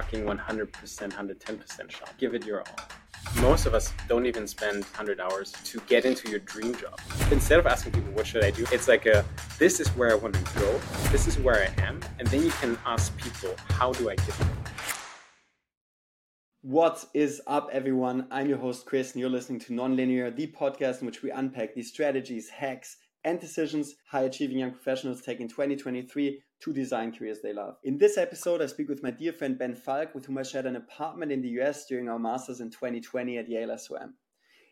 fucking 100%, 110% shot. Give it your all. Most of us don't even spend 100 hours to get into your dream job. Instead of asking people, what should I do? It's like a, this is where I want to go. This is where I am. And then you can ask people, how do I get there? What is up, everyone? I'm your host, Chris, and you're listening to Nonlinear, the podcast in which we unpack the strategies, hacks, and decisions high achieving young professionals take in 2023 to design careers they love. In this episode, I speak with my dear friend Ben Valk, with whom I shared an apartment in the US during our masters in 2020 at Yale SOM.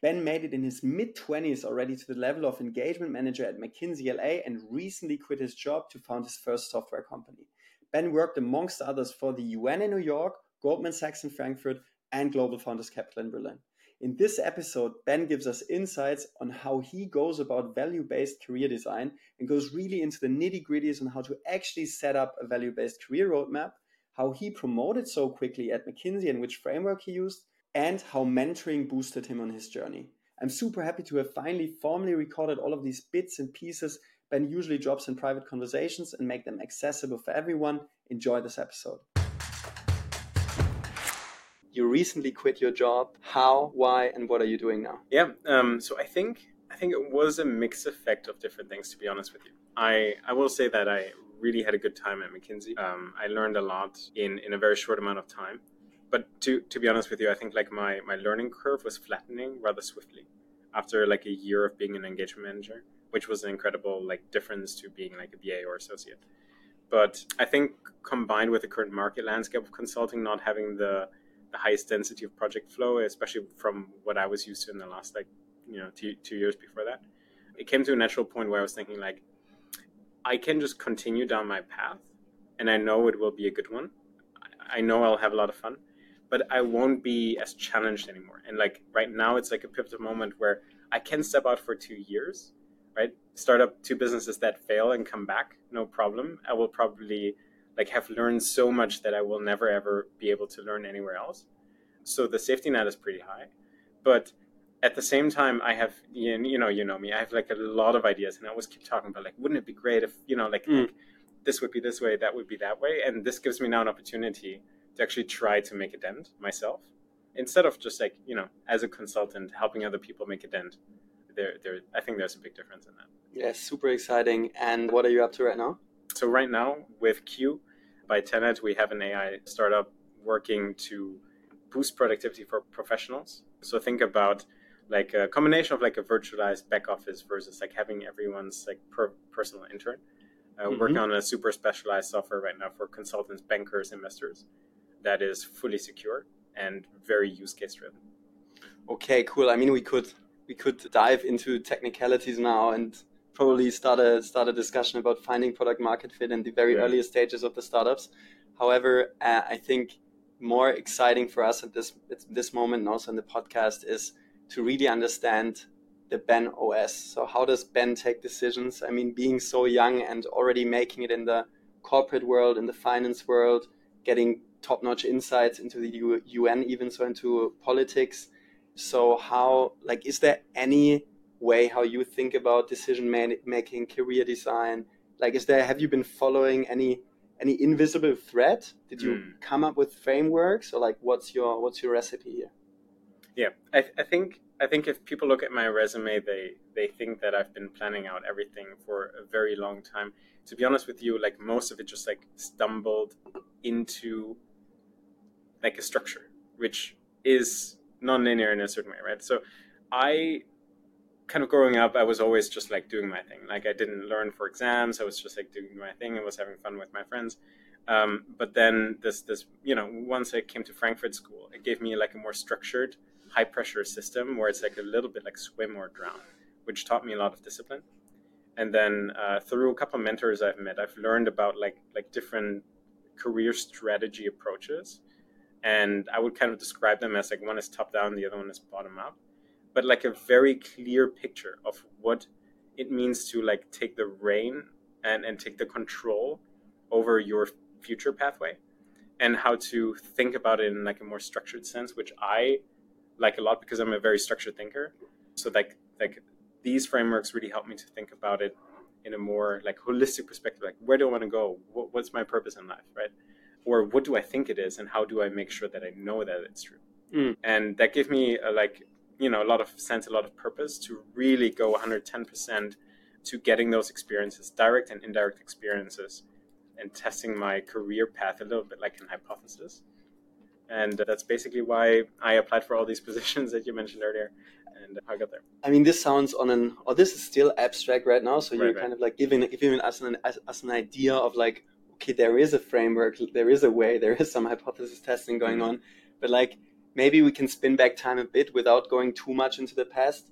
Ben made it in his mid 20s already to the level of engagement manager at McKinsey LA and recently quit his job to found his first software company. Ben worked amongst others for the UN in New York, Goldman Sachs in Frankfurt, and Global Founders Capital in Berlin. In this episode, Ben gives us insights on how he goes about value based career design and goes really into the nitty gritties on how to actually set up a value based career roadmap, how he promoted so quickly at McKinsey and which framework he used, and how mentoring boosted him on his journey. I'm super happy to have finally formally recorded all of these bits and pieces Ben usually drops in private conversations and make them accessible for everyone. Enjoy this episode you recently quit your job. How, why, and what are you doing now? Yeah, um, so I think I think it was a mixed effect of different things. To be honest with you, I I will say that I really had a good time at McKinsey. Um, I learned a lot in in a very short amount of time. But to to be honest with you, I think like my my learning curve was flattening rather swiftly after like a year of being an engagement manager, which was an incredible like difference to being like a BA or associate. But I think combined with the current market landscape of consulting, not having the the highest density of project flow, especially from what I was used to in the last like you know two, two years before that. It came to a natural point where I was thinking like, I can just continue down my path, and I know it will be a good one. I know I'll have a lot of fun, but I won't be as challenged anymore. And like right now, it's like a pivotal moment where I can step out for two years, right? Start up two businesses that fail and come back, no problem. I will probably like have learned so much that I will never ever be able to learn anywhere else. So the safety net is pretty high, but at the same time, I have you know you know me. I have like a lot of ideas, and I always keep talking about like, wouldn't it be great if you know like, mm. like this would be this way, that would be that way, and this gives me now an opportunity to actually try to make a dent myself instead of just like you know as a consultant helping other people make a dent. There, there. I think there's a big difference in that. Yeah, super exciting. And what are you up to right now? So right now with Q, by Tenet, we have an AI startup working to boost productivity for professionals. So think about like a combination of like a virtualized back office versus like having everyone's like per personal intern. Uh, mm-hmm. Working on a super specialized software right now for consultants, bankers, investors that is fully secure and very use case driven. Okay, cool. I mean, we could we could dive into technicalities now and probably start a start a discussion about finding product market fit in the very yeah. earliest stages of the startups. However, uh, I think more exciting for us at this at this moment and also in the podcast is to really understand the Ben OS. So how does Ben take decisions? I mean, being so young and already making it in the corporate world, in the finance world, getting top-notch insights into the UN, even so into politics. So how like is there any way how you think about decision making, career design? Like, is there have you been following any any invisible thread? Did you mm. come up with frameworks, or like what's your what's your recipe here? Yeah, I, I think I think if people look at my resume, they they think that I've been planning out everything for a very long time. To be honest with you, like most of it just like stumbled into like a structure, which is non-linear in a certain way, right? So I kind of growing up, I was always just like doing my thing. Like I didn't learn for exams. I was just like doing my thing and was having fun with my friends. Um, but then this, this, you know, once I came to Frankfurt School, it gave me like a more structured, high pressure system where it's like a little bit like swim or drown, which taught me a lot of discipline. And then uh, through a couple of mentors I've met, I've learned about like like different career strategy approaches, and I would kind of describe them as like one is top down, the other one is bottom up but like a very clear picture of what it means to like take the reign and and take the control over your future pathway and how to think about it in like a more structured sense which i like a lot because i'm a very structured thinker so like like these frameworks really help me to think about it in a more like holistic perspective like where do i want to go what, what's my purpose in life right or what do I think it is, and how do I make sure that I know that it's true? Mm. And that gave me a, like you know a lot of sense, a lot of purpose to really go 110 percent to getting those experiences, direct and indirect experiences, and testing my career path a little bit like an hypothesis. And that's basically why I applied for all these positions that you mentioned earlier and how I got there. I mean, this sounds on an, or this is still abstract right now. So you're Right, kind of like giving, giving us an, us, an idea of like, okay, there is a framework, there is a way, there is some hypothesis testing going Mhm. on. But like, maybe we can spin back time a bit without going too much into the past.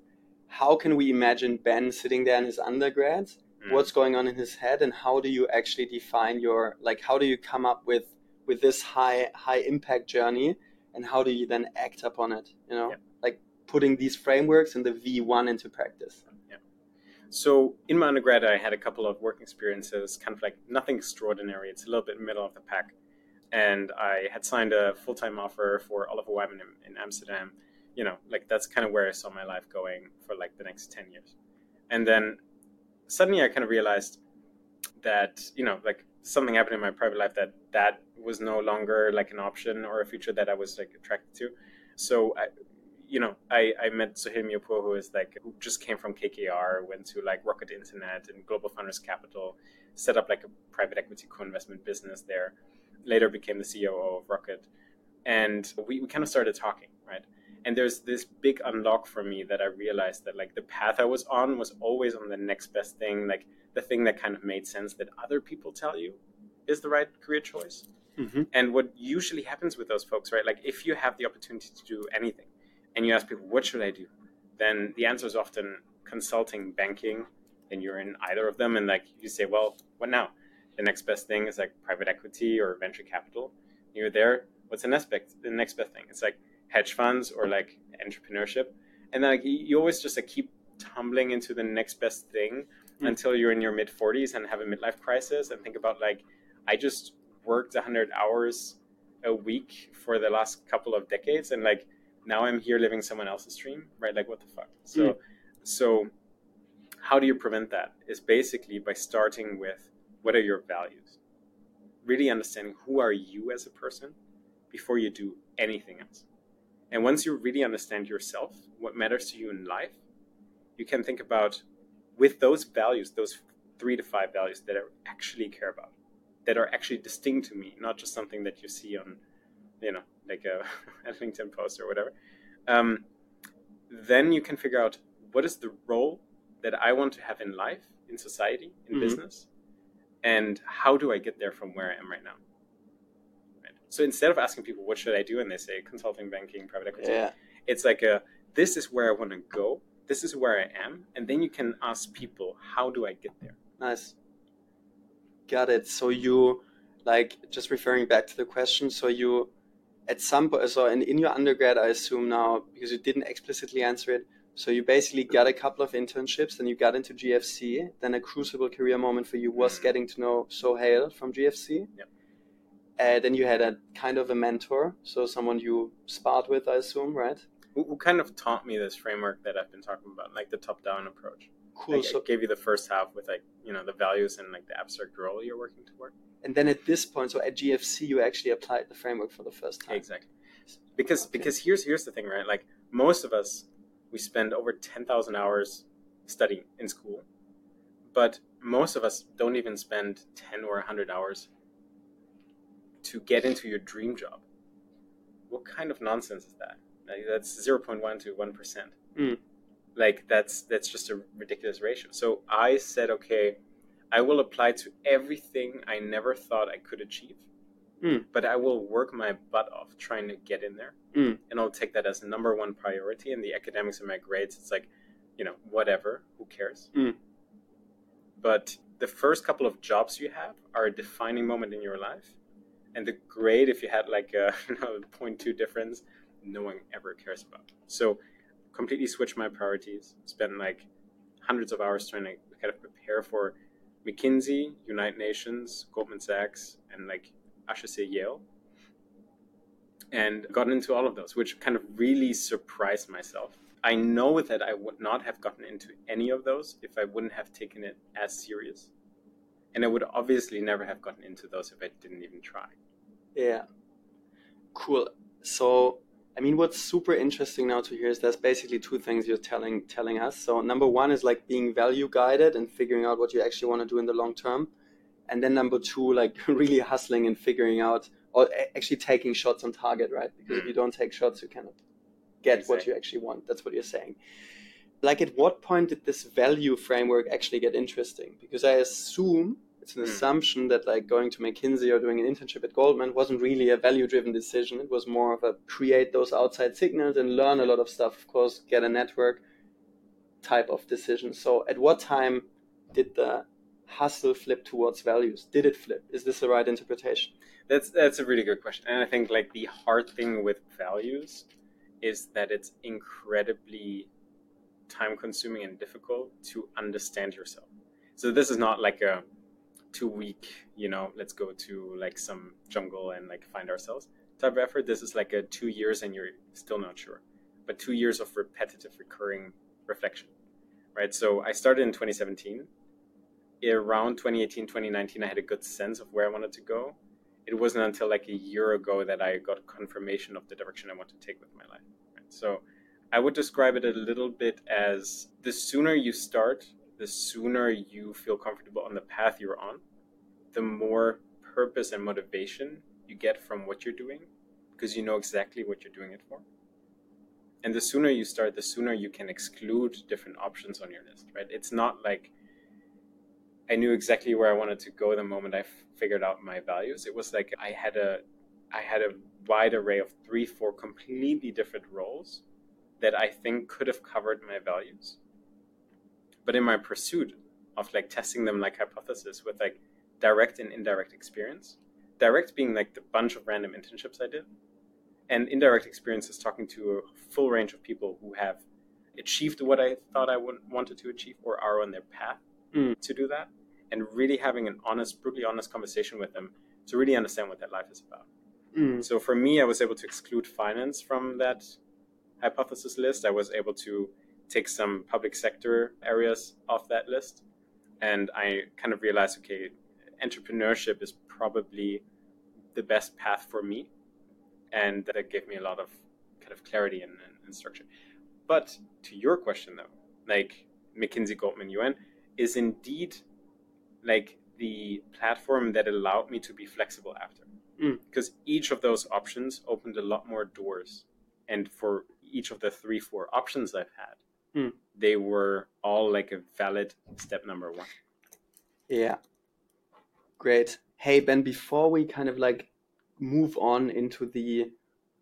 How can we imagine Ben sitting there in his undergrad? Mm. What's going on in his head, and how do you actually define your like? How do you come up with with this high high impact journey, and how do you then act upon it? You know, Yeah. like putting these frameworks and the V one into practice. Yeah. So in my undergrad, I had a couple of work experiences, kind of like nothing extraordinary. It's a little bit middle of the pack. And I had signed a full time offer for Oliver Wyman in, in Amsterdam. You know, like that's kind of where I saw my life going for like the next 10 years. And then suddenly I kind of realized that, you know, like something happened in my private life that that was no longer like an option or a future that I was like attracted to. So I, you know, I, I met Sohail Mirpur, who is like who just came from KKR, went to like Rocket Internet and Global Founders Capital, set up like a private equity co-investment business there. Later became the COO of Rocket, and we, we kind of started talking, right? And there's this big unlock for me that I realized that like the path I was on was always on the next best thing, like the thing that kind of made sense that other people tell you is the right career choice. Mm-hmm. And what usually happens with those folks, right? Like if you have the opportunity to do anything and you ask people, what should I do? Then the answer is often consulting, banking, and you're in either of them. And like you say, well, what now? The next best thing is like private equity or venture capital. You're there. What's the next best, the next best thing? It's like hedge funds or like entrepreneurship. And then like you- always just like keep tumbling into the next best thing Mm. until you're in your mid 40s and have a midlife crisis and think about like, I just worked 100 hours a week for the last couple of decades and like now i'm here living someone else's dream right like what the fuck so Mm. so how do you prevent that is basically by starting with what are your values really understanding who are you as a person before you do anything else and once you really understand yourself what matters to you in life you can think about with those values those three to five values that i actually care about that are actually distinct to me, not just something that you see on, you know, like a, a LinkedIn post or whatever. Um, then you can figure out what is the role that I want to have in life, in society, in Mhm. business, and how do I get there from where I am right now. Right? So instead of asking people what should I do, and they say consulting, banking, private equity, Yeah. it's like a this is where I want to go, this is where I am, and then you can ask people how do I get there. Nice. Got it. So you, like, just referring back to the question. So you, at some point, so in, in your undergrad, I assume now because you didn't explicitly answer it. So you basically got a couple of internships, then you got into GFC. Then a crucible career moment for you was Mhm. getting to know Sohail from GFC. Yep. Uh, then you had a kind of a mentor, so someone you sparred with, I assume, right? Who, who kind of taught me this framework that I've been talking about, like the top-down approach. Cool. Like, so, I gave you the first half with like you know the values and like the abstract role you're working toward. and then at this point, so at GFC, you actually applied the framework for the first time. Exactly. Because Okay. because here's here's the thing, right? Like most of us, we spend over ten thousand hours studying in school, but most of us don't even spend ten or hundred hours to get into your dream job. What kind of nonsense is that? Like, that's zero point one to one percent. Mm. Like that's that's just a ridiculous ratio. So I said, okay, I will apply to everything I never thought I could achieve but I will work my butt off trying to get in there, Mm. and I'll take that as number one priority. And the academics and my grades, it's like, you know, whatever, who cares? Mm. But the first couple of jobs you have are a defining moment in your life, and the grade, if you had like a you know, 0.2 difference, no one ever cares about. So, completely switch my priorities. Spend like hundreds of hours trying to kind of prepare for McKinsey, United Nations, Goldman Sachs, and like I should say Yale, and gotten into all of those, which kind of really surprised myself. I know that I would not have gotten into any of those if I wouldn't have taken it as serious. And I would obviously never have gotten into those if I didn't even try. Yeah. Cool. So, I mean, what's super interesting now to hear is there's basically two things you're telling telling us. So, number one is like being value guided and figuring out what you actually want to do in the long term, and then number two, like really hustling and figuring out or actually taking shots on target, right? Because if you don't take shots, you cannot get exactly. what you actually want. That's what you're saying. Like, at what point did this value framework actually get interesting? Because I assume it's an mm. assumption that like going to McKinsey or doing an internship at Goldman wasn't really a value driven decision. It was more of a create those outside signals and learn a lot of stuff, of course, get a network type of decision. So at what time did the hustle flip towards values? Did it flip? Is this the right interpretation? That's that's a really good question. And I think like the hard thing with values is that it's incredibly time consuming and difficult to understand yourself. So this is not like a two week, you know, let's go to like some jungle and like find ourselves type of effort. This is like a two years and you're still not sure, but two years of repetitive, recurring reflection, right? So I started in 2017. Around 2018, 2019, I had a good sense of where I wanted to go. It wasn't until like a year ago that I got confirmation of the direction I want to take with my life. So I would describe it a little bit as the sooner you start, the sooner you feel comfortable on the path you're on, the more purpose and motivation you get from what you're doing because you know exactly what you're doing it for. And the sooner you start, the sooner you can exclude different options on your list, right? It's not like I knew exactly where I wanted to go the moment I f- figured out my values. It was like I had a I had a wide array of three, four completely different roles that I think could have covered my values but in my pursuit of like testing them like hypothesis with like direct and indirect experience direct being like the bunch of random internships i did and indirect experience is talking to a full range of people who have achieved what i thought i would, wanted to achieve or are on their path mm. to do that and really having an honest brutally honest conversation with them to really understand what that life is about mm. so for me i was able to exclude finance from that hypothesis list i was able to take some public sector areas off that list. And I kind of realized, okay, entrepreneurship is probably the best path for me. And that gave me a lot of kind of clarity and, and structure. But to your question though, like McKinsey, Goldman, UN is indeed like the platform that allowed me to be flexible after. Because mm. each of those options opened a lot more doors. And for each of the three, four options I've had, mm. they were all like a valid step number one. Yeah. Great. Hey, Ben, before we kind of like move on into the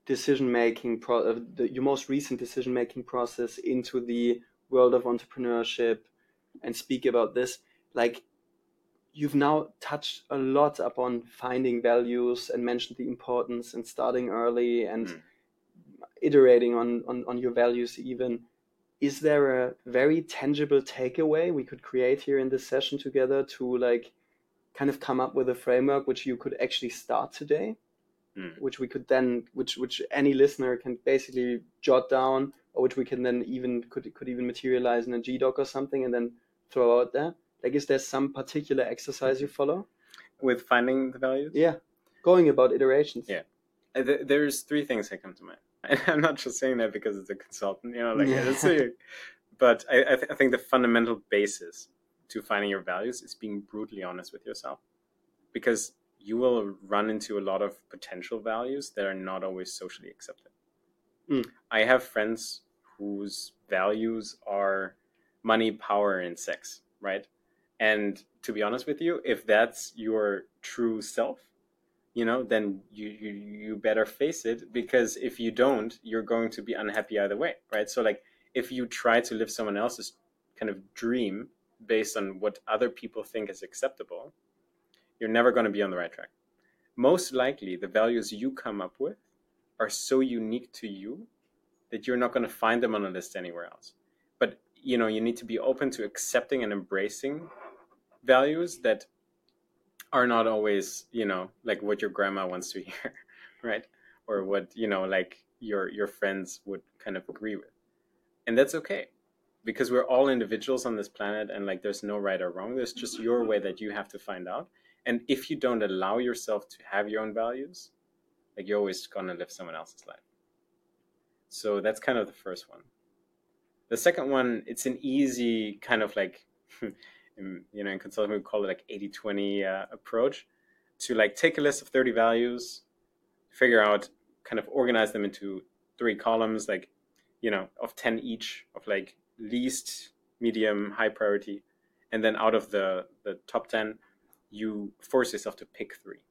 decision making, pro- uh, the, your most recent decision making process into the world of entrepreneurship and speak about this, like you've now touched a lot upon finding values and mentioned the importance and starting early and mm. iterating on, on, on your values even is there a very tangible takeaway we could create here in this session together to like kind of come up with a framework which you could actually start today mm. which we could then which which any listener can basically jot down or which we can then even could could even materialize in a gdoc or something and then throw out there. Like is there some particular exercise you follow? With finding the values? Yeah. Going about iterations. Yeah. Uh, there's three things that come to mind. And I'm not just saying that because it's a consultant, you know, like yeah. it's a, but I, I, th- I, think the fundamental basis to finding your values is being brutally honest with yourself, because you will run into a lot of potential values that are not always socially accepted. Mm. I have friends whose values are money, power, and sex, right? And to be honest with you, if that's your true self, you know then you, you you better face it because if you don't you're going to be unhappy either way right? So like if you try to live someone else's kind of dream based on what other people think is acceptable you're never going to be on the right track. Most likely the values you come up with are so unique to you that you're not going to find them on a list anywhere else you know you need to be open to accepting and embracing values that are not always you know like what your grandma wants to hear right or what you know like your your friends would kind of agree with and that's okay because we're all individuals on this planet and like there's no right or wrong there's just your way that you have to find out and if you don't allow yourself to have your own values Like you're always gonna live someone else's life. So that's kind of the first one. The second one, it's an easy kind of like, you know, in consulting we call it like 80-20 uh, approach to like take a list of 30 values, figure out, kind of organize them into three columns, like, you know, of 10 each of like least, medium, high priority. And then out of the, the top 10, you force yourself to pick three.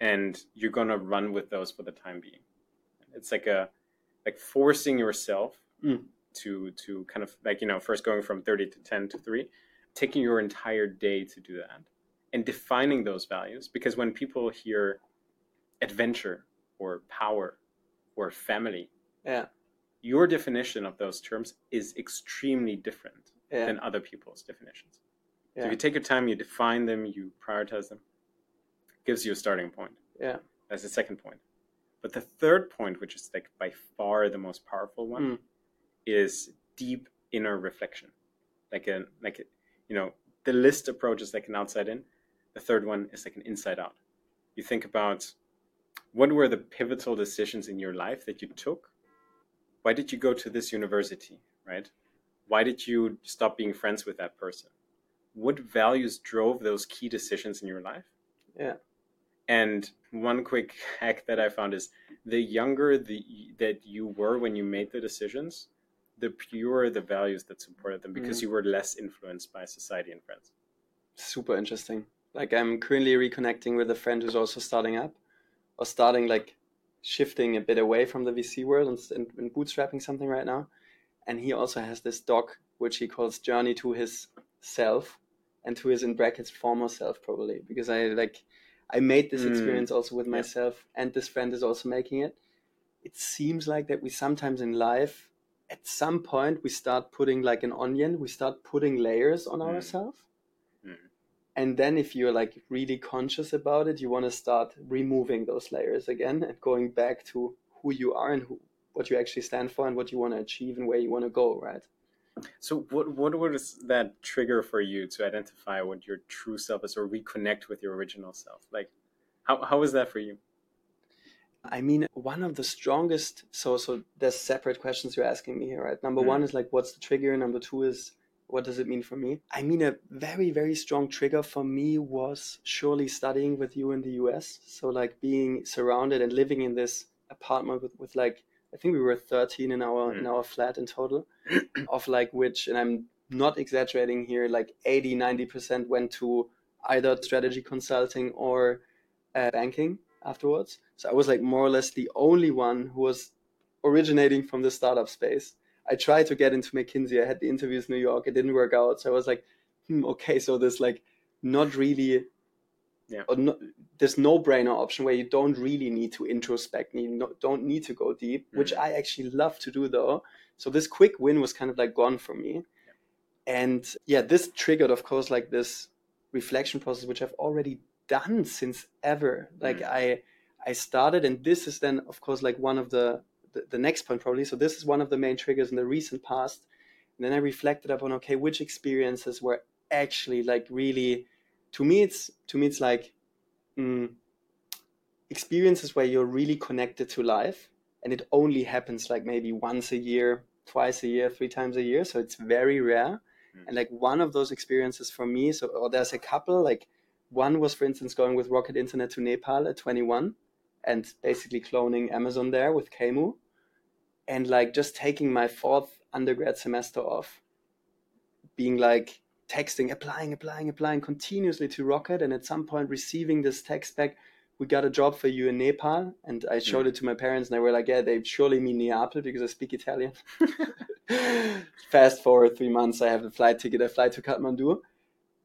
And you're going to run with those for the time being. It's like a, like forcing yourself Mm. To, to kind of like, you know, first going from 30 to 10 to three, taking your entire day to do that and defining those values. Because when people hear adventure or power or family, Yeah. your definition of those terms is extremely different Yeah. than other people's definitions. So if you take your time, you define them, you prioritize them, gives you a starting point. Yeah. That's the second point. But the third point, which is like by far the most powerful one, Mm. Is deep inner reflection. Like a like a, you know, the list approach is like an outside in. The third one is like an inside out. You think about what were the pivotal decisions in your life that you took? Why did you go to this university, right? Why did you stop being friends with that person? What values drove those key decisions in your life? Yeah. And one quick hack that I found is the younger the that you were when you made the decisions, the purer the values that supported them because Mhm. you were less influenced by society and friends. super interesting. Like I'm currently reconnecting with a friend who's also starting up, or starting like shifting a bit away from the VC world and, and, and bootstrapping something right now. And he also has this doc which he calls Journey to His Self, and to his in brackets former self probably because I like I made this Mm. experience also with Yeah. myself, and this friend is also making it. It seems like that we sometimes in life, at some point, we start putting like an onion, we start putting layers on Mm. ourselves Mm. and then if you're like really conscious about it you want to start removing those layers again and going back to who you are and who, what you actually stand for and what you want to achieve and where you want to go right So what what was that trigger for you to identify what your true self is or reconnect with your original self? Like how how was that for you? I mean one of the strongest so so there's separate questions you're asking me here right? Number Mm. one is like what's the trigger? Number two is what does it mean for me? I mean a very very strong trigger for me was surely studying with you in the us so like being surrounded and living in this apartment with, with like i think we were 13 in our in Mm. our flat in total of like which and i'm not exaggerating here like 80 90% went to either strategy consulting or uh, banking afterwards. So i was like more or less the only one who was originating from the startup space. I tried to get into mckinsey. I had the interviews in new york. It didn't work out. So i was like hmm, okay so there's like not really Yeah. or no, there's no brainer option where you don't really need to introspect you no, don't need to go deep which Mhm. i actually love to do though. So this quick win was kind of like gone for me. And yeah this triggered of course like this reflection process which i've already done since ever. Like Mm. i i started and this is then of course like one of the, the the next point probably. So this is one of the main triggers in the recent past. And then i reflected upon okay which experiences were actually like really to me it's to me it's like mm, experiences where you're really connected to life and it only happens like maybe once a year twice a year three times a year. So it's very rare. Mm. and like one of those experiences for me so or there's a couple like one was for instance going with rocket internet to nepal at 21 and basically cloning amazon there with kmu and like just taking my fourth undergrad semester off being like texting applying applying applying continuously to rocket and at some point receiving this text back we got a job for you in nepal. And i showed it to my parents and they were like yeah they surely mean neapel because i speak italian. Fast forward three months i have a flight ticket i fly to kathmandu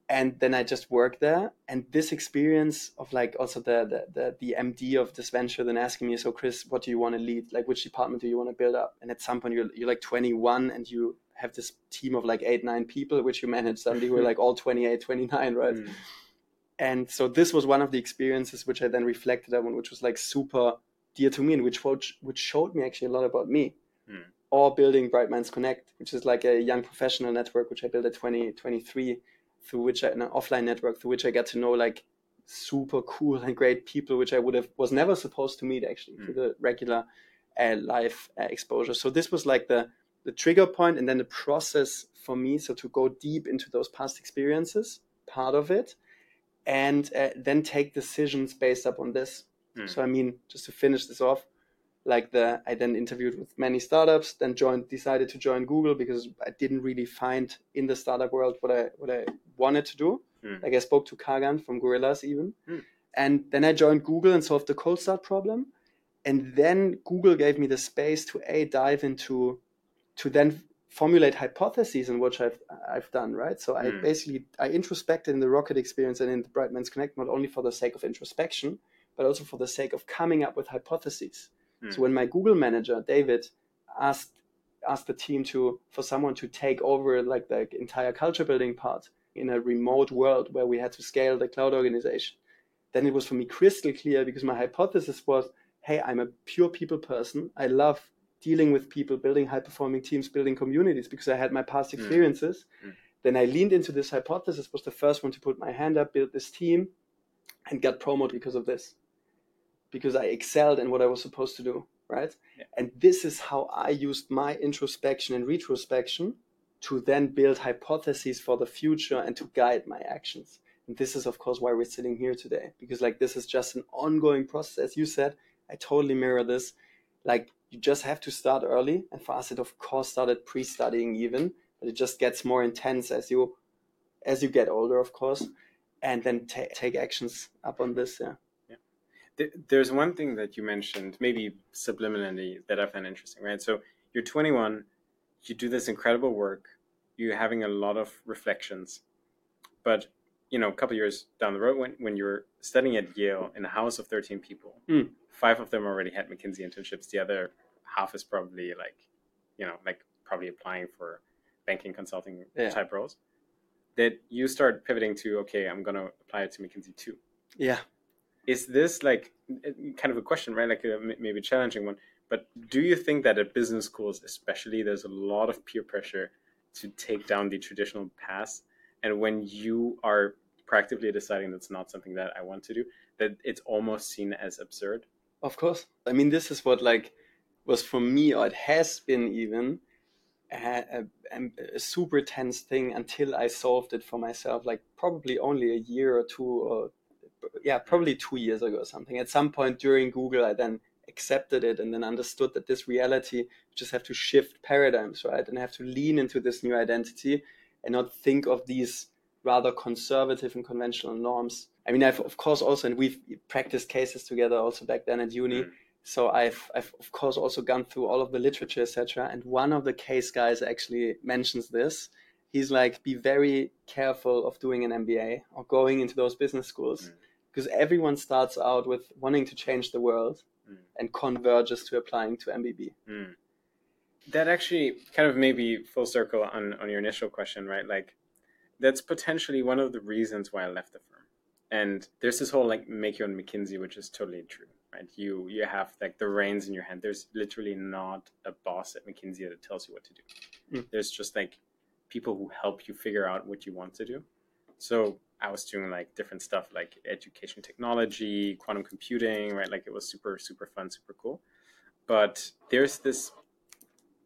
and then i just work there and this experience of like also the the, the, the md of this venture then asking me so chris what do you want to lead like which department do you want to build up and at some point you're, you're like 21 and you have this team of like eight nine people which you manage suddenly we're like all 28 29 right Mm. and so this was one of the experiences which I then reflected on, which was like super dear to me and which which showed me actually a lot about me. Hmm. Or building Bright Minds Connect, which is like a young professional network which I built at 2023, through which I, an offline network through which I got to know like super cool and great people, which I would have was never supposed to meet actually mm. through the regular uh, live uh, exposure. So this was like the the trigger point, and then the process for me. So to go deep into those past experiences, part of it, and uh, then take decisions based up on this. Mm. So I mean, just to finish this off, like the I then interviewed with many startups, then joined decided to join Google because I didn't really find in the startup world what I what I wanted to do. Mm. Like I spoke to Kagan from Gorillas even. Mm. And then I joined Google and solved the cold start problem. And then Google gave me the space to a dive into to then formulate hypotheses in which I've I've done, right? So I mm. basically I introspected in the Rocket experience and in the Bright Minds Connect not only for the sake of introspection, but also for the sake of coming up with hypotheses. Mm. So when my Google manager, David, asked asked the team to for someone to take over like the entire culture building part in a remote world where we had to scale the cloud organization, then it was for me crystal clear because my hypothesis was, hey, I'm a pure people person. I love dealing with people, building high performing teams, building communities because I had my past mm. experiences. Mm. Then I leaned into this hypothesis, was the first one to put my hand up, build this team, and got promoted because of this. Because I excelled in what I was supposed to do, right? Yeah. And this is how I used my introspection and retrospection to then build hypotheses for the future and to guide my actions. And this is, of course, why we're sitting here today, because like this is just an ongoing process. As you said, I totally mirror this. Like you just have to start early, and for us, it of course started pre-studying even, but it just gets more intense as you as you get older, of course, and then t- take actions up on this. Yeah. There's one thing that you mentioned, maybe subliminally, that I find interesting, right? So you're 21, you do this incredible work, you're having a lot of reflections, but you know, a couple years down the road, when when you're studying at Yale in a house of 13 people, mm. five of them already had McKinsey internships. The other half is probably like, you know, like probably applying for banking consulting yeah. type roles. That you start pivoting to, okay, I'm gonna apply it to McKinsey too. Yeah. Is this like eh, kind of a question, right? Like uh, a, maybe a challenging one. But do you think that at business schools, especially, there's a lot of peer pressure to take down the traditional paths? And when you are practically deciding that's not something that I want to do, that it's almost seen as absurd? Of course. I mean, this is what like was for me, or it has been even a, a, a super tense thing until I solved it for myself. Like probably only a year or two, or yeah, probably two years ago or something. At some point during Google, I then accepted it and then understood that this reality, you just have to shift paradigms, right? And have to lean into this new identity and not think of these rather conservative and conventional norms. I mean, I've of course also, and we've practiced cases together also back then at uni. Mm. So I've, I've of course also gone through all of the literature, etc. And one of the case guys actually mentions this. He's like, be very careful of doing an MBA or going into those business schools mm. Because everyone starts out with wanting to change the world mm. and converges to applying to MBB. Mm. That actually kind of maybe full circle on, on your initial question, right? Like, that's potentially one of the reasons why I left the firm. And there's this whole like make your own McKinsey, which is totally true, right? You you have like the reins in your hand. There's literally not a boss at McKinsey that tells you what to do. Mm. There's just like people who help you figure out what you want to do. So I was doing like different stuff like education technology, quantum computing, right? Like it was super, super fun, super cool. But there's this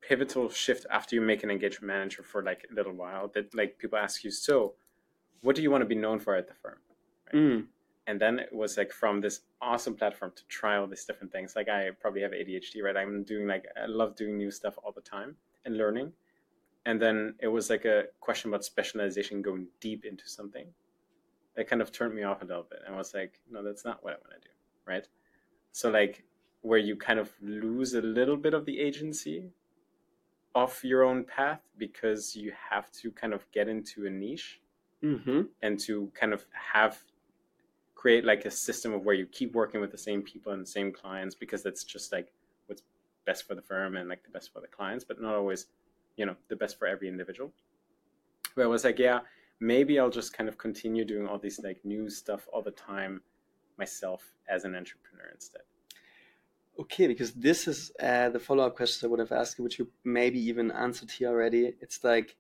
pivotal shift after you make an engagement manager for like a little while that like people ask you, so what do you want to be known for at the firm? Right? Mm. And then it was like from this awesome platform to try all these different things. Like I probably have ADHD, right? I'm doing like I love doing new stuff all the time and learning. And then it was like a question about specialization, going deep into something. That kind of turned me off a little bit. And I was like, no, that's not what I want to do, right? So like where you kind of lose a little bit of the agency of your own path because you have to kind of get into a niche mm-hmm. and to kind of have create like a system of where you keep working with the same people and the same clients because that's just like what's best for the firm and like the best for the clients but not always you know the best for every individual where i was like yeah maybe i'll just kind of continue doing all these like new stuff all the time myself as an entrepreneur instead Okay, because this is uh, the follow up questions I would have asked you, which you maybe even answered here already. It's like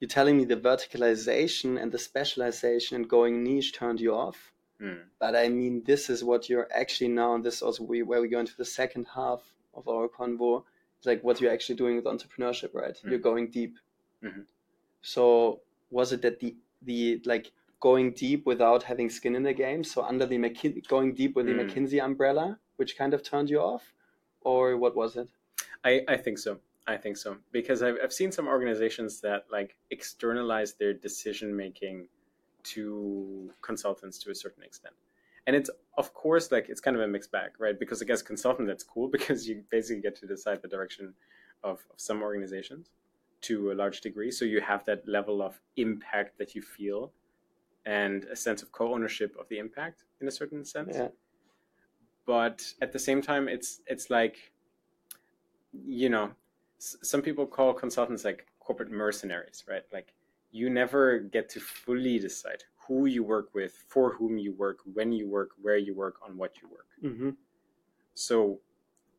you're telling me the verticalization and the specialization and going niche turned you off. Hmm. But I mean, this is what you're actually now, and this is also we, where we go into the second half of our convo. It's like what you're actually doing with entrepreneurship, right? Hmm. You're going deep. Mhm. So was it that the the like going deep without having skin in the game? So under the McKin- going deep with the Mm. McKinsey umbrella, which kind of turned you off, or what was it? I, I think so. I think so because I've, I've seen some organizations that like externalize their decision making to consultants to a certain extent, and it's of course like it's kind of a mixed bag, right? Because I guess consultant that's cool because you basically get to decide the direction of, of some organizations to a large degree, so you have that level of impact that you feel and a sense of co-ownership of the impact in a certain sense Yeah. but at the same time it's it's like you know s- some people call consultants like corporate mercenaries right like you never get to fully decide who you work with for whom you work when you work where you work on what you work Mm-hmm. so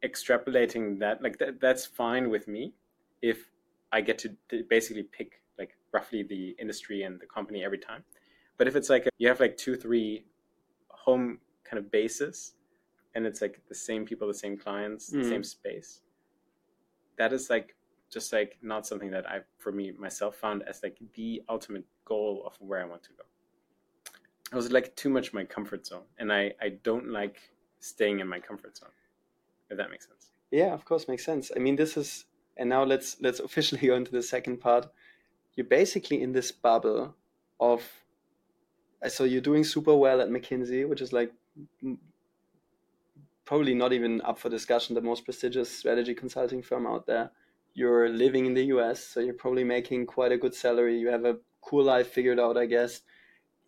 extrapolating that like that, that's fine with me if i get to d- basically pick like roughly the industry and the company every time but if it's like you have like two three home kind of bases and it's like the same people the same clients the Mhm. same space that is like just like not something that i for me myself found as like the ultimate goal of where i want to go it was like too much my comfort zone and i i don't like staying in my comfort zone if that makes sense Yeah, of course, makes sense. I mean, this is, and now let's let's officially go into the second part. You're basically in this bubble of, uh, so you're doing super well at McKinsey, which is like probably not even up for discussion, the most prestigious strategy consulting firm out there. You're living in the US, so you're probably making quite a good salary. You have a cool life figured out, I guess.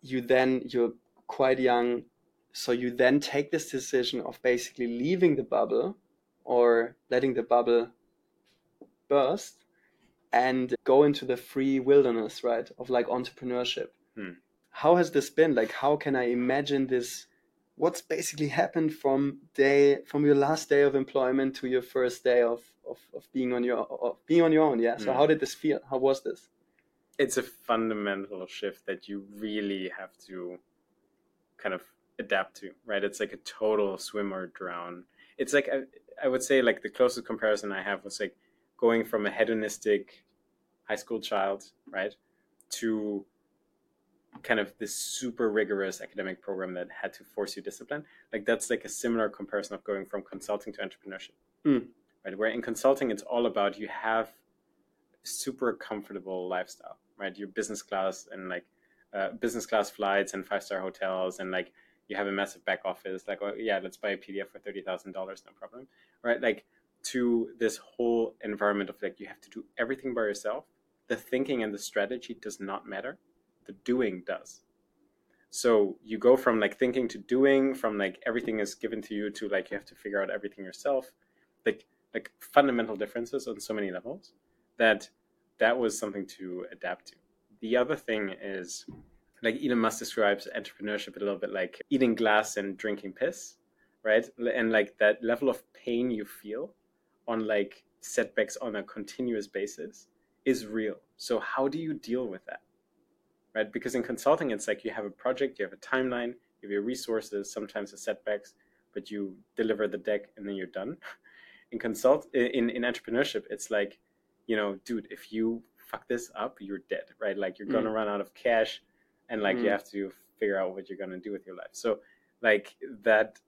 You then you're quite young, so you then take this decision of basically leaving the bubble or letting the bubble burst and go into the free wilderness, right, of like entrepreneurship. Hmm. How has this been? Like, how can I imagine this? What's basically happened from day from your last day of employment to your first day of of, of being on your of being on your own? Yeah. So Hmm. how did this feel? How was this? It's a fundamental shift that you really have to kind of adapt to right? It's like a total swim or drown. It's like I, I would say like the closest comparison i have was like going from a hedonistic high school child right to kind of this super rigorous academic program that had to force you discipline. Like that's like a similar comparison of going from consulting to entrepreneurship. Mm. right? Where in consulting it's all about you have super comfortable lifestyle, right? Your business class and like uh, business class flights and five star hotels, and like you have a massive back office. Like, oh yeah, let's buy a PDF for thirty thousand dollars, no problem, right? Like to this whole environment of like you have to do everything by yourself. The thinking and the strategy does not matter. The doing does. So you go from like thinking to doing, from like everything is given to you to like you have to figure out everything yourself. Like like fundamental differences on so many levels that that was something to adapt to. The other thing is like Elon Musk describes entrepreneurship a little bit like eating glass and drinking piss, right? And like that level of pain you feel on like setbacks on a continuous basis is real. So how do you deal with that? Right? Because in consulting it's like you have a project, you have a timeline, you have your resources, sometimes the setbacks, but you deliver the deck and then you're done. In consult in, in entrepreneurship, it's like you know, dude, if you fuck this up, you're dead, right? Like you're gonna run out of cash, and like you Mm. have to figure out what you're gonna do with your life. So, like that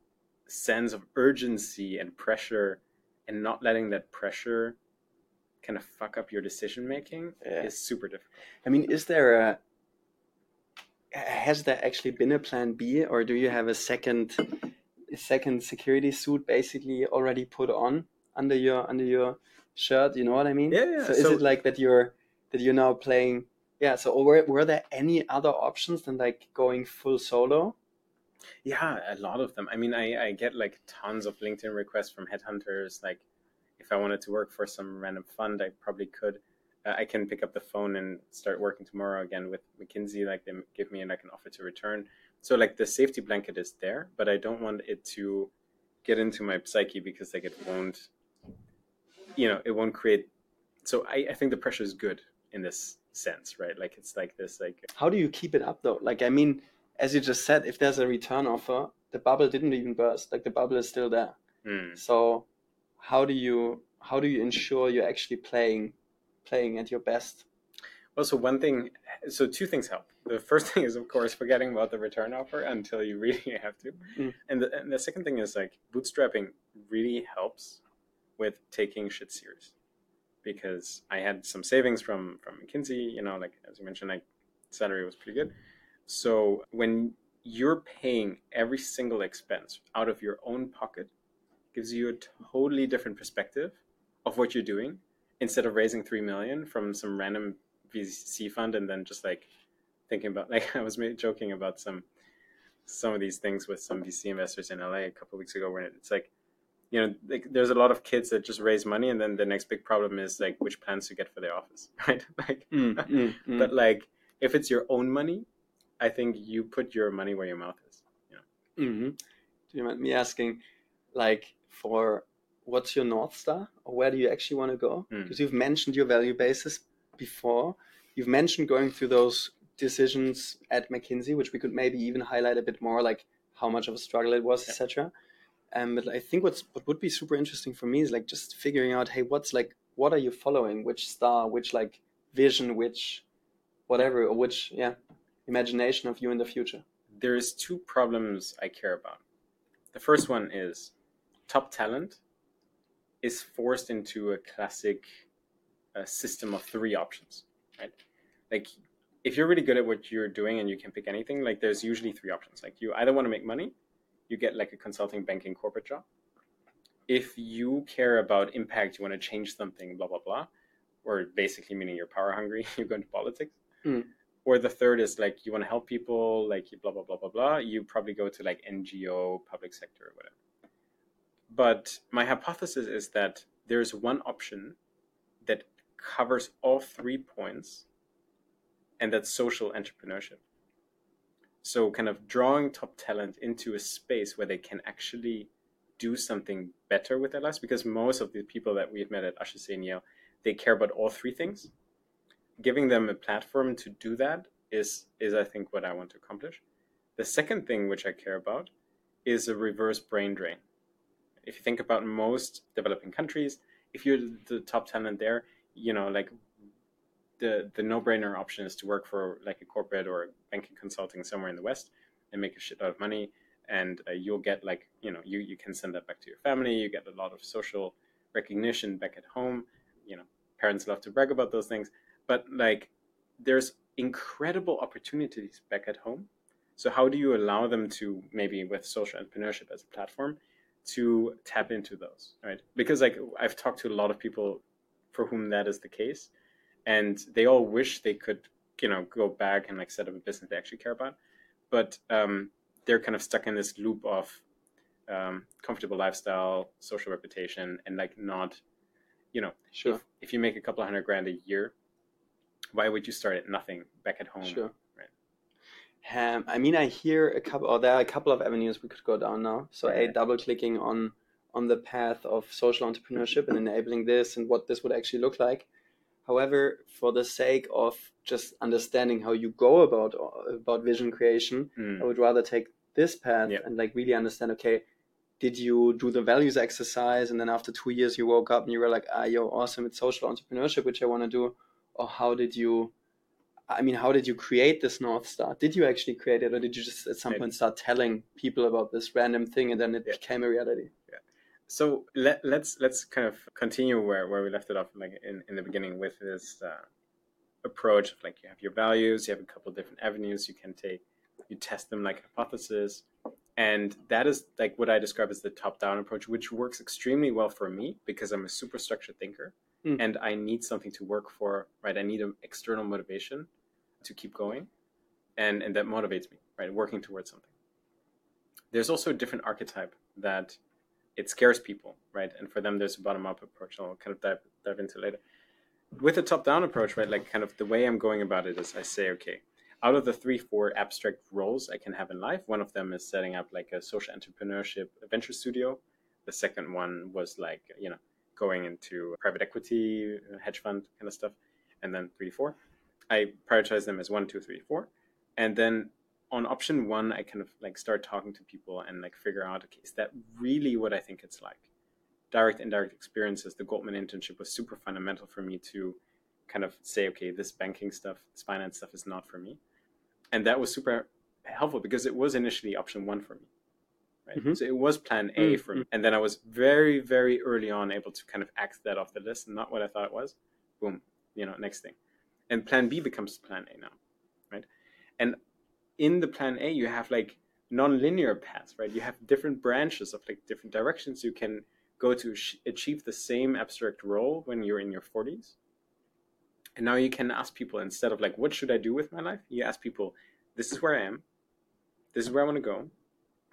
sense of urgency and pressure, and not letting that pressure kind of fuck up your decision making Yeah. is super difficult. I mean, is there a has there actually been a plan B, or do you have a second a second security suit basically already put on under your under your shirt? You know what I mean? Yeah, yeah. So is So- it like that you're that you're now playing? Yeah. So were were there any other options than like going full solo? Yeah, a lot of them. I mean, I, I get like tons of LinkedIn requests from headhunters. Like, if I wanted to work for some random fund, I probably could. Uh, I can pick up the phone and start working tomorrow again with McKinsey. Like, they give me like an offer to return. So like the safety blanket is there, but I don't want it to get into my psyche because like it won't, you know, it won't create. So I, I think the pressure is good in this sense, right? Like it's like this like How do you keep it up though? Like I mean, as you just said, if there's a return offer, the bubble didn't even burst. Like the bubble is still there. Mm. So how do you how do you ensure you're actually playing playing at your best? Well, so one thing, so two things help. The first thing is, of course, forgetting about the return offer until you really have to. Mm. And, the, and the second thing is like bootstrapping really helps with taking shit serious because I had some savings from from McKinsey. You know, like as you mentioned, like salary was pretty good. So when you're paying every single expense out of your own pocket, gives you a totally different perspective of what you're doing instead of raising three million from some random VC fund and then just like thinking about like I was joking about some some of these things with some VC investors in LA a couple weeks ago where it's like you know like, there's a lot of kids that just raise money and then the next big problem is like which plans to get for their office right like mm, mm, mm. but like if it's your own money I think you put your money where your mouth is you know mm-hmm. do you mind me asking like for what's your north star or where do you actually want to go because you've mentioned your value basis before. You've mentioned going through those decisions at McKinsey, which we could maybe even highlight a bit more, like how much of a struggle it was, yeah. etc. Um, but I think what's what would be super interesting for me is like just figuring out, hey, what's like, what are you following? Which star? Which like vision? Which whatever? Or which yeah, imagination of you in the future? There's two problems I care about. The first one is top talent is forced into a classic a system of three options, right? Like if you're really good at what you're doing and you can pick anything, like there's usually three options. Like you either want to make money, you get like a consulting banking corporate job. If you care about impact, you want to change something, blah blah blah, or basically meaning you're power hungry, you go into politics. Mm. Or the third is like you want to help people, like blah blah blah blah blah. You probably go to like NGO, public sector, or whatever. But my hypothesis is that there's one option that covers all three points, and that's social entrepreneurship. So, kind of drawing top talent into a space where they can actually do something better with their lives, because most of the people that we've met at Yale, they care about all three things. Giving them a platform to do that is, is I think, what I want to accomplish. The second thing which I care about is a reverse brain drain. If you think about most developing countries, if you're the top talent there, you know like the the no-brainer option is to work for like a corporate or banking consulting somewhere in the west and make a shit lot of money. And uh, you'll get like you know you you can send that back to your family. You get a lot of social recognition back at home. You know parents love to brag about those things. But like there's incredible opportunities back at home. So how do you allow them to maybe with social entrepreneurship as a platform to tap into those right? Because like i've talked to a lot of people for whom that is the case, and they all wish they could, you know, go back and like set up a business they actually care about, but um, they're kind of stuck in this loop of um, comfortable lifestyle, social reputation, and like not, you know, sure. If, if you make a couple hundred grand a year, why would you start at nothing back at home? Sure. Um, I mean, I hear a couple, or there are a couple of avenues we could go down now. So, a double clicking on on the path of social entrepreneurship and enabling this and what this would actually look like. However, for the sake of just understanding how you go about about vision creation, mm. I would rather take this path yep. and like really understand. Okay, did you do the values exercise, and then after two years you woke up and you were like, ah, you're awesome at social entrepreneurship, which I want to do, or how did you? I mean, how did you create this North Star? Did you actually create it, or did you just at some Maybe. point start telling people about this random thing and then it became a reality? So let, let's let's kind of continue where, where we left it off, like in, in the beginning, with this uh, approach of like you have your values, you have a couple of different avenues you can take, you test them like hypothesis, and that is like what I describe as the top-down approach, which works extremely well for me because I'm a super structured thinker, mm. and I need something to work for. Right, I need an external motivation to keep going, and and that motivates me. Right, working towards something. There's also a different archetype that it scares people, right? And for them, there's a bottom up approach. I'll kind of dive, dive into later. With a top down approach, right? Like, kind of the way I'm going about it is I say, okay, out of the three, four abstract roles I can have in life, one of them is setting up like a social entrepreneurship venture studio. The second one was like, you know, going into private equity, uh, hedge fund kind of stuff. And then three, four. I prioritize them as one, two, three, four. And then on option one, I kind of like start talking to people and like figure out, okay, is that really what I think it's like? Direct, indirect experiences. The Goldman internship was super fundamental for me to kind of say, okay, this banking stuff, this finance stuff is not for me. And that was super helpful because it was initially option one for me. Right. Mhm. So it was plan A Mm, for me. And then I was very, very early on able to kind of axe that off the list not what I thought it was. Boom. You know, next thing. And plan B becomes plan A now. Right. And in the plan A, you have like non-linear paths, right? You have different branches of like different directions you can go to achieve the same abstract role when you're in your 40s. And now you can ask people instead of like, what should I do with my life? You ask people, this is where I am. This is where I want to go.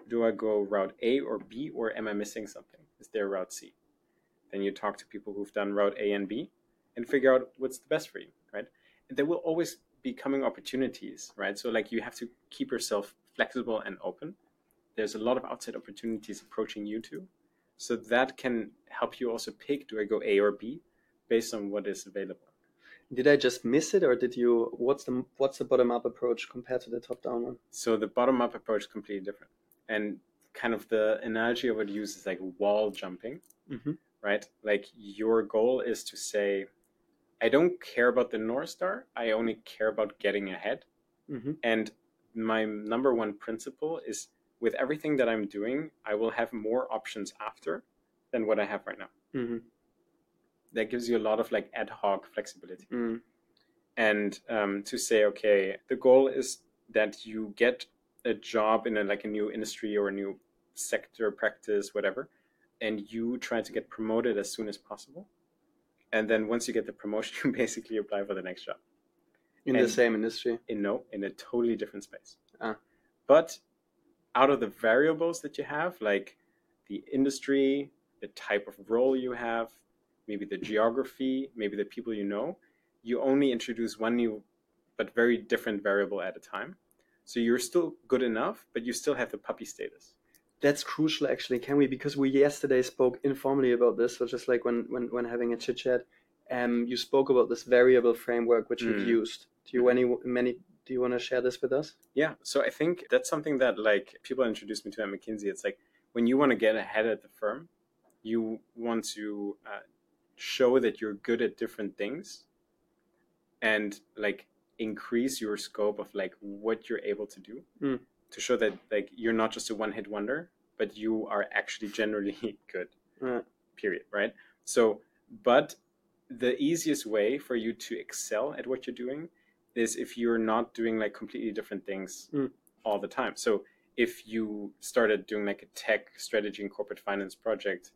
Do I go route A or B, or am I missing something? Is there route C? Then you talk to people who've done route A and B and figure out what's the best for you, right? And there will always be coming opportunities, right? So like you have to keep yourself flexible and open. There's a lot of outside opportunities approaching you too. So that can help you also pick do I go A or B based on what is available. Did I just miss it, or did you? What's the what's the bottom up approach compared to the top down one? So the bottom up approach is completely different. And kind of the analogy I would use is like wall jumping, Mm-hmm. right? Like your goal is to say, I don't care about the North Star. I only care about getting ahead. Mm-hmm. And my number one principle is with everything that I'm doing, I will have more options after than what I have right now. Mm-hmm. That gives you a lot of like ad hoc flexibility. Mm. and um, to say, okay, the goal is that you get a job in a, like a new industry or a new sector, practice, whatever, and you try to get promoted as soon as possible. And then once you get the promotion, you basically apply for the next job. In the same industry. In no, in a totally different space. Ah. But out of the variables that you have, like the industry, the type of role you have, maybe the geography, maybe the people you know, you only introduce one new but very different variable at a time. So you're still good enough, but you still have the puppy status. That's crucial, actually. Can we? Because we yesterday spoke informally about this, so just like when when when having a chit chat, um, you spoke about this variable framework which you've Mm. used. Do you any many? Do you want to share this with us? Yeah, so I think that's something that like people introduced me to at McKinsey. It's like when you want to get ahead at the firm, you want to uh, show that you're good at different things, and like increase your scope of like what you're able to do Mm. To show that like you're not just a one-hit wonder, but you are actually generally good. Right. Period. Right. So, but the easiest way for you to excel at what you're doing is if you're not doing like completely different things Mm. all the time. So if you started doing like a tech strategy and corporate finance project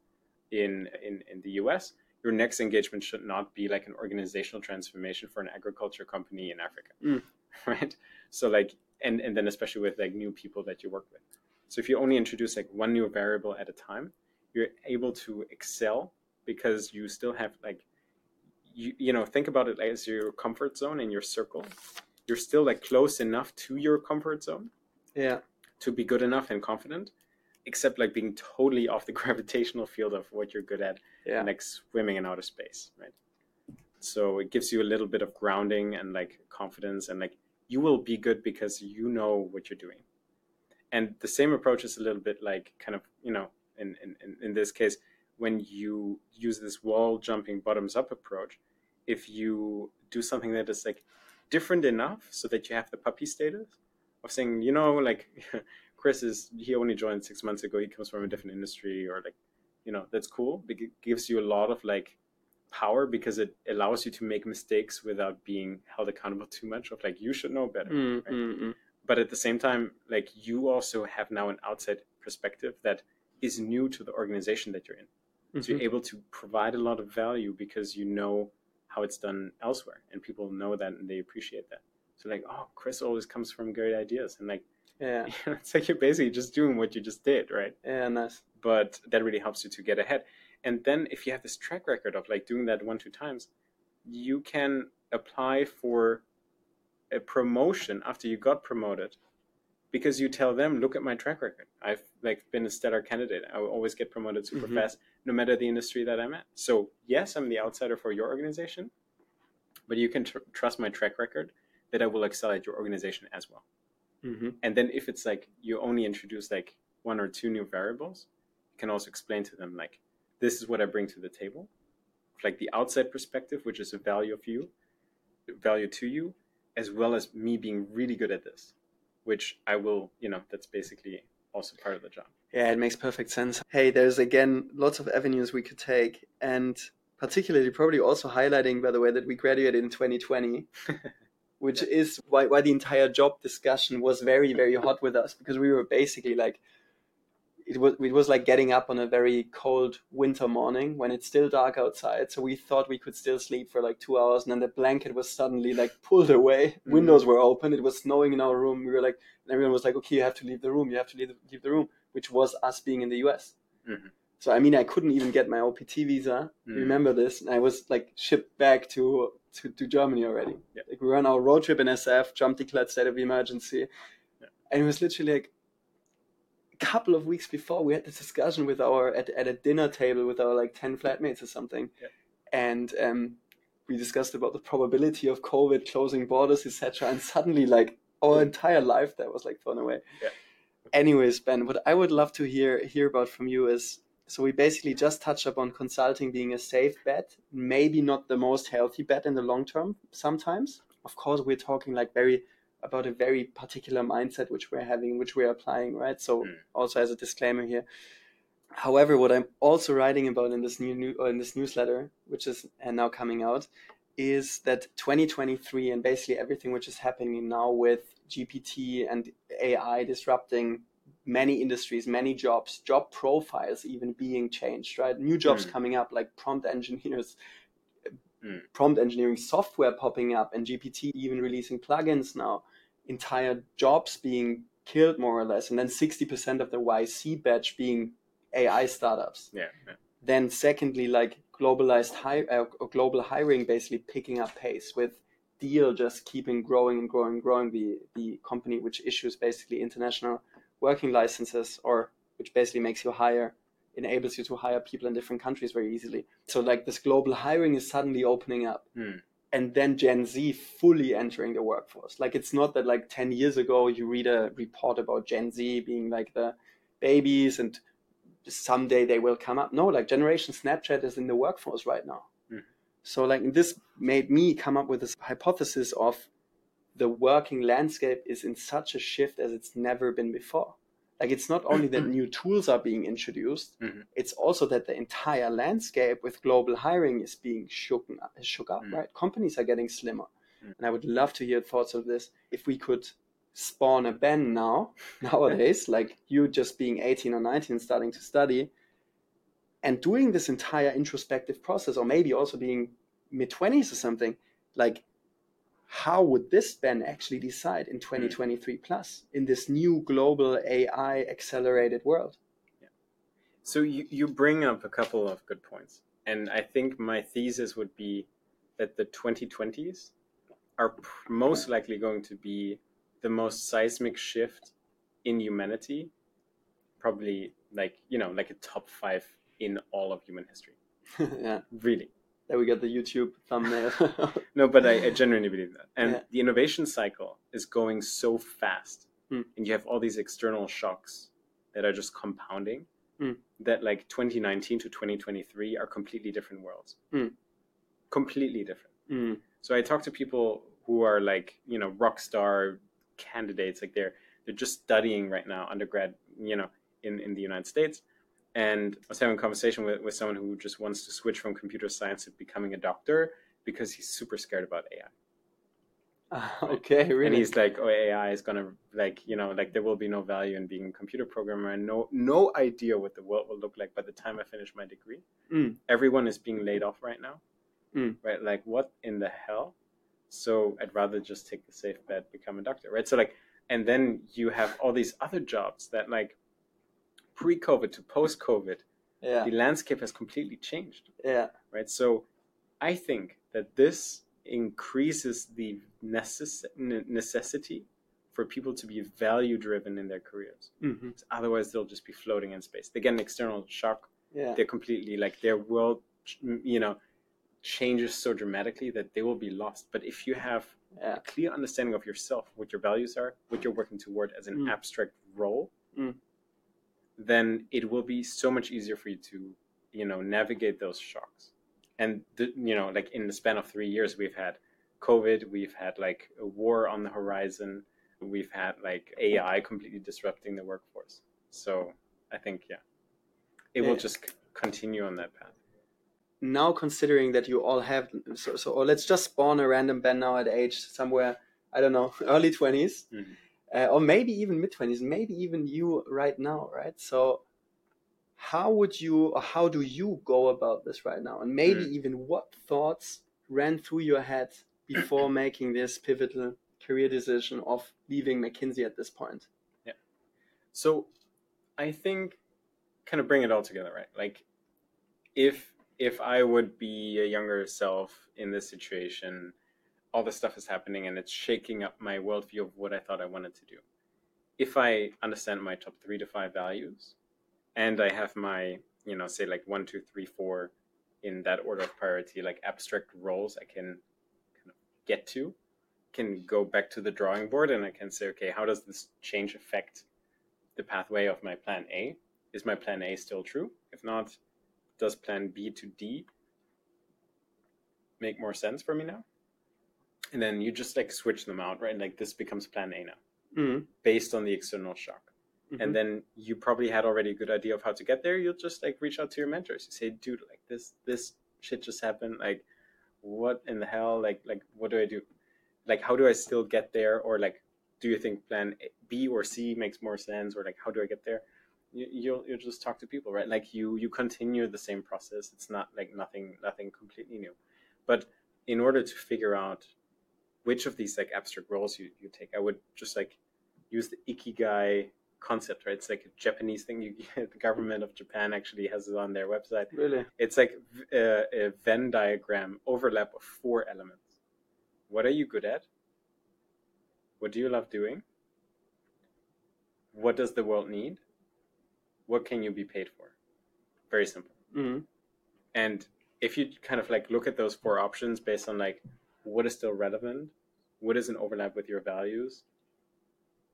in, in, in the US, your next engagement should not be like an organizational transformation for an agriculture company in Africa. Mm. Right. So like and, and then especially with like new people that you work with. So if you only introduce like one new variable at a time, you're able to excel because you still have like you you know think about it as your comfort zone and your circle you're still like close enough to your comfort zone Yeah. to be good enough and confident except like being totally off the gravitational field of what you're good at Yeah. and like swimming in outer space right so it gives you a little bit of grounding and like confidence and like you will be good because you know what you're doing. And the same approach is a little bit like kind of you know in in, in- this case when you use this wall jumping bottoms up approach if you do something that is like different enough so that you have the puppy status of saying you know like chris is he only joined six months ago. He comes from a different industry or like you know that's cool. It gives you a lot of like power because it allows you to make mistakes without being held accountable too much of like you should know better Mm, right? mm, mm. but at the same time like you also have now an outside perspective that is new to the organization that you're in so Mhm. you're able to provide a lot of value because you know how it's done elsewhere and people know that and they appreciate that so like oh chris always comes from great ideas and like Yeah. it's like you're basically just doing what you just did right Yeah. Nice. but that really helps you to get ahead and then if you have this track record of like doing that one two times you can apply for a promotion after you got promoted because you tell them look at my track record i've like been a stellar candidate i always get promoted super Mhm. fast no matter the industry that i'm at so yes i'm the outsider for your organization but you can tr- trust my track record that i will excel at your organization as well Mm-hmm. And then if it's like you only introduce like one or two new variables, you can also explain to them like this is what I bring to the table, like the outside perspective, which is a value of you, value to you, as well as me being really good at this, which I will, you know, that's basically also part of the job. Yeah, it makes perfect sense. Hey, there's again lots of avenues we could take, and particularly probably also highlighting, by the way, that we graduated in 2020, which Yeah. is why, why the entire job discussion was very, very hot with us because we were basically like, it was, it was like getting up on a very cold winter morning when it's still dark outside. So we thought we could still sleep for like two hours, and then the blanket was suddenly like pulled away. Mhm. Windows were open. It was snowing in our room. We were like, and everyone was like, okay, you have to leave the room. You have to leave the, leave the room, which was us being in the US. Mhm. So I mean, I couldn't even get my OPT visa. Mm. Remember this? And I was like shipped back to to, to Germany already. Yeah. Like we were on our road trip in SF, Trump declared state of emergency, Yeah. and it was literally like couple of weeks before we had this discussion with our at, at a dinner table with our like ten flatmates or something, Yeah. and um, we discussed about the probability of COVID closing borders, etc. And suddenly, like our entire life that was like thrown away. Yeah. Anyways, Ben, what I would love to hear hear about from you is so we basically just touched upon consulting being a safe bet, maybe not the most healthy bet in the long term sometimes. Of course, we're talking like very about a very particular mindset which we're having, which we're applying, right? So Mm. also as a disclaimer here. However, what I'm also writing about in this new, new or in this newsletter, which is uh, now coming out, is that 2023 and basically everything which is happening now with GPT and AI disrupting many industries, many jobs, job profiles even being changed, right? New jobs Mm. coming up like prompt engineers, Mm. prompt engineering software popping up, and GPT even releasing plugins now. Entire jobs being killed more or less, and then 60% of the YC batch being AI startups. Yeah. yeah. Then, secondly, like globalized hire, uh, or global hiring basically picking up pace with Deel just keeping growing and growing, and growing. The the company which issues basically international working licenses, or which basically makes you hire, enables you to hire people in different countries very easily. So like this global hiring is suddenly opening up, Hmm. And then Gen Z fully entering the workforce. Like it's not that like ten years ago you read a report about Gen Z being like the babies and someday they will come up. No, like Generation Snapchat is in the workforce right now. Mhm. So like this made me come up with this hypothesis of the working landscape is in such a shift as it's never been before. Like it's not only that new tools are being introduced, Mhm. it's also that the entire landscape with global hiring is being shook up, shook up Mm. right? Companies are getting slimmer. Mm. And I would love to hear thoughts of this. If we could spawn a Ben now, nowadays, like you just being 18 or 19 starting to study, and doing this entire introspective process, or maybe also being mid 20s or something, like how would this Ben actually decide in hmm. 2023 plus in this new global AI accelerated world? Yeah. So you, you bring up a couple of good points. And I think my thesis would be that the 2020s are most likely going to be the most seismic shift in humanity, probably like, you know, like a top five in all of human history. yeah, Really. There we got the YouTube thumbnail. No, but I, I genuinely believe that. And Yeah. the innovation cycle is going so fast. Hmm. And you have all these external shocks that are just compounding Hmm. that like 2019 to 2023 are completely different worlds. Hmm. Completely different. Mm, So I talk to people who are like, you know, rock star candidates, like they're they're just studying right now, undergrad, you know, in, in the United States. And I was having a conversation with, with someone who just wants to switch from computer science to becoming a doctor because he's super scared about AI. okay, really? And he's like, oh, AI is gonna like, you know, like there will be no value in being a computer programmer and no no idea what the world will look like by the time I finish my degree. Mm. Everyone is being laid off right now. Mm. Right? Like what in the hell? So I'd rather just take the safe bet, become a doctor, right? So like and then you have all these other jobs that like pre-COVID to post-COVID, yeah, the landscape has completely changed yeah, right? So I think that this increases the necess- necessity for people to be value driven in their careers. hmm Otherwise, they'll just be floating in space. They get an external shock. yeah, They're completely like their world, you know, changes so dramatically that they will be lost. But if you have Yeah. a clear understanding of yourself, what your values are, what you're working toward as an Mm. abstract role, Mm. Then it will be so much easier for you to, you know, navigate those shocks. And the, you know, like in the span of three years, we've had COVID, we've had like a war on the horizon, we've had like AI completely disrupting the workforce. So I think, yeah, it will just c- continue on that path. now considering that you all have so, so or let's just spawn a random Ben now at age somewhere i don't know early 20s Mhm. Uh, or maybe even mid 20s maybe even you right now right so how would you or how do you go about this right now and maybe Mm. even what thoughts ran through your head before making this pivotal career decision of leaving mckinsey at this point Yeah. So I think kind of bring it all together, right? Like if if I would be a younger self in this situation, all this stuff is happening and it's shaking up my worldview of what I thought I wanted to do. If I understand my top three to five values and I have my, you know, say like one, two, three, four in that order of priority, like abstract roles I can kind of get to, can go back to the drawing board and I can say, okay, how does this change affect the pathway of my plan A. Is my plan A still true? If not, does plan B to D make more sense for me now? And then you just like switch them out, right? Like this becomes plan A now, mm based on the external shock. And then you probably had already a good idea of how to get there. You'll just like reach out to your mentors. You say, dude, like this this shit just happened. Like what in the hell? Like like what do I do? Like how do I still get there? Or like do you think plan B or C makes more sense? Or like how do I get there? You, you'll you'll just talk to people, right? Like you you continue the same process. It's not like nothing nothing completely new. But in order to figure out which of these like abstract roles you, you take, I would just like use the ikigai concept, right? It's like a Japanese thing. You, the government of Japan actually has it on their website. really It's like a, a Venn diagram overlap of four elements. What are you good at? What do you love doing? What does the world need? What can you be paid for? Very simple. mm And if you kind of like look at those four options based on like what is still relevant, what is an overlap with your values,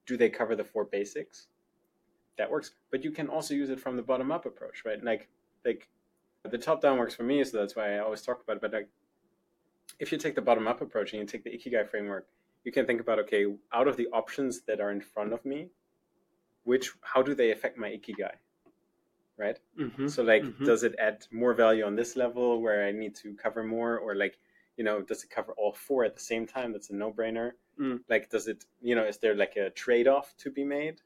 do they cover the four basics? That works. But you can also use it from the bottom up approach, right? Like like the top down works for me, so that's why I always talk about it. But like if you take the bottom up approach and you take the Ikigai framework, you can think about okay, out of the options that are in front of me, which how do they affect my Ikigai? Right? hmm So like, Mhm. does it add more value on this level where I need to cover more, or like, you know, does it cover all four at the same time? That's a no-brainer. Mm. Like, does it, you know, is there like a trade-off to be made,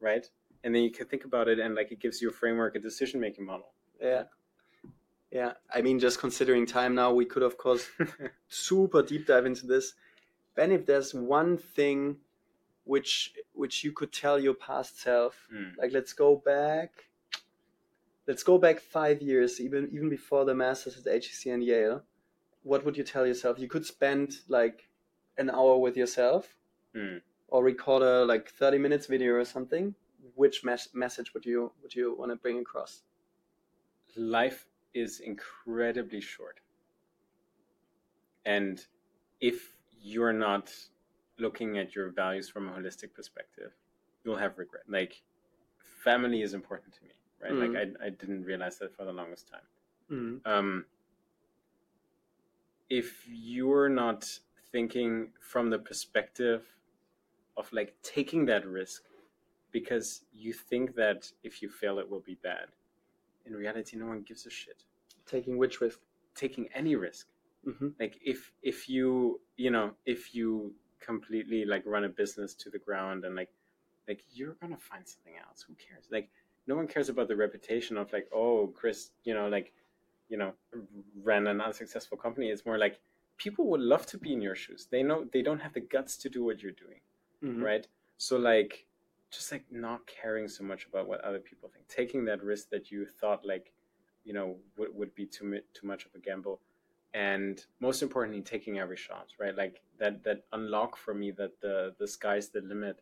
right? And then you can think about it, and like, it gives you a framework, a decision-making model. Yeah. Yeah. I mean, just considering time now, we could, of course, super deep dive into this. Ben, if there's one thing which which you could tell your past self, Mm. like let's go back, let's go back five years, even even before the masters at HEC and Yale. What would you tell yourself? You could spend like an hour with yourself, Mm. or record a like thirty minutes video or something. Which mes- message would you would you want to bring across? Life is incredibly short, and if you're not looking at your values from a holistic perspective, you'll have regret. Like, family is important to me, right? Like, I, I didn't realize that for the longest time. Mm. Um, if you're not thinking from the perspective of like taking that risk because you think that if you fail, it will be bad, in reality, no one gives a shit. Taking which risk? Taking any risk hmm like if if you you know if you completely like run a business to the ground and like like you're gonna find something else who cares like no one cares about the reputation of like oh chris you know like you know ran an unsuccessful company it's more like people would love to be in your shoes. They know they don't have the guts to do what you're doing hmm right? So like just like not caring so much about what other people think. Taking that risk that you thought like you know would, would be too, too much of a gamble. And most importantly taking every shot right? Like that that unlock for me that the the sky's the limit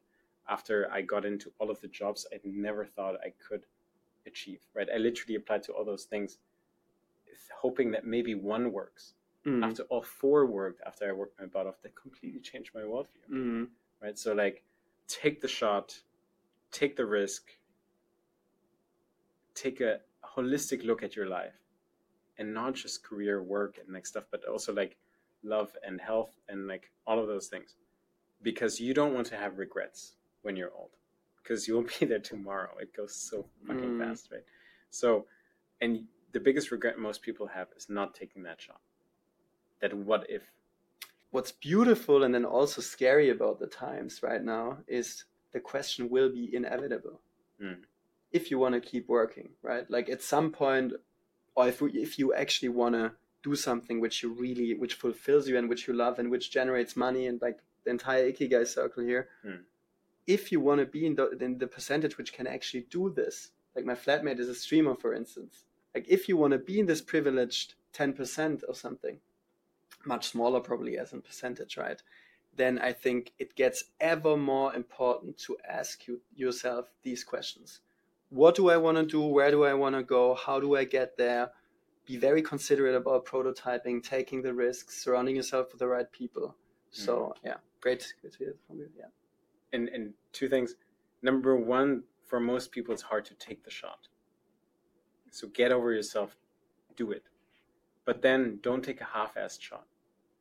after i got into all of the jobs i never thought i could achieve right? I literally applied to all those things hoping that maybe one works Mm. After all four worked, after I worked my butt off, that completely changed my worldview. Mm. Right. So like, take the shot, take the risk, take a holistic look at your life, and not just career, work, and like stuff, but also like love and health and like all of those things, because you don't want to have regrets when you're old, because you won't be there tomorrow. It goes so fucking Mm. fast, right? So, and the biggest regret most people have is not taking that shot. That what if What's beautiful and then also scary about the times right now is the question will be inevitable. Mm. If you want to keep working, right? Like at some point, or if, if you actually want to do something which you really, which fulfills you and which you love and which generates money and like the entire Ikigai circle here, Mm. if you want to be in the, in the percentage which can actually do this, like my flatmate is a streamer, for instance, like if you want to be in this privileged 10% or something, much smaller probably as a percentage, right? Then I think it gets ever more important to ask you yourself these questions. What do I want to do? Where do I want to go? How do I get there? Be very considerate about prototyping, taking the risks, surrounding yourself with the right people. Mm. So yeah, great, great to hear from you. Yeah. and and two things. Number one, for most people, it's hard to take the shot. So get over yourself, do it. But then don't take a half-assed shot.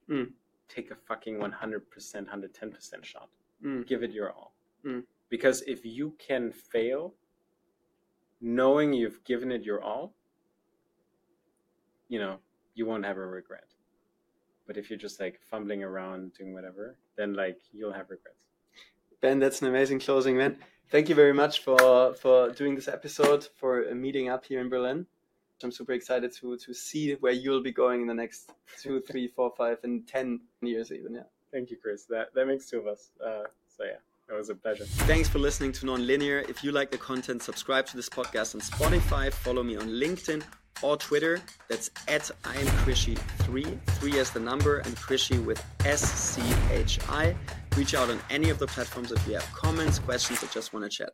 Mm. Take a fucking one hundred percent, hundred ten percent shot. Mm. Give it your all. Mm. Because if you can fail, knowing you've given it your all, you know you won't have a regret. But if you're just like fumbling around doing whatever, then like you'll have regrets. Ben, that's an amazing closing, man. Thank you very much for for doing this episode, for meeting up here in Berlin. I'm super excited to to see where you'll be going in the next two, three, four, five, and ten years, even. Yeah. Thank you, Chris. That that makes two of us. Uh, so yeah, it was a pleasure. Thanks for listening to Nonlinear. If you like the content, subscribe to this podcast on Spotify. Follow me on LinkedIn or Twitter. That's at I am Krischi3, three as the number, and Krischi with S C H I. Reach out on any of the platforms if you have comments, questions, or just want to chat.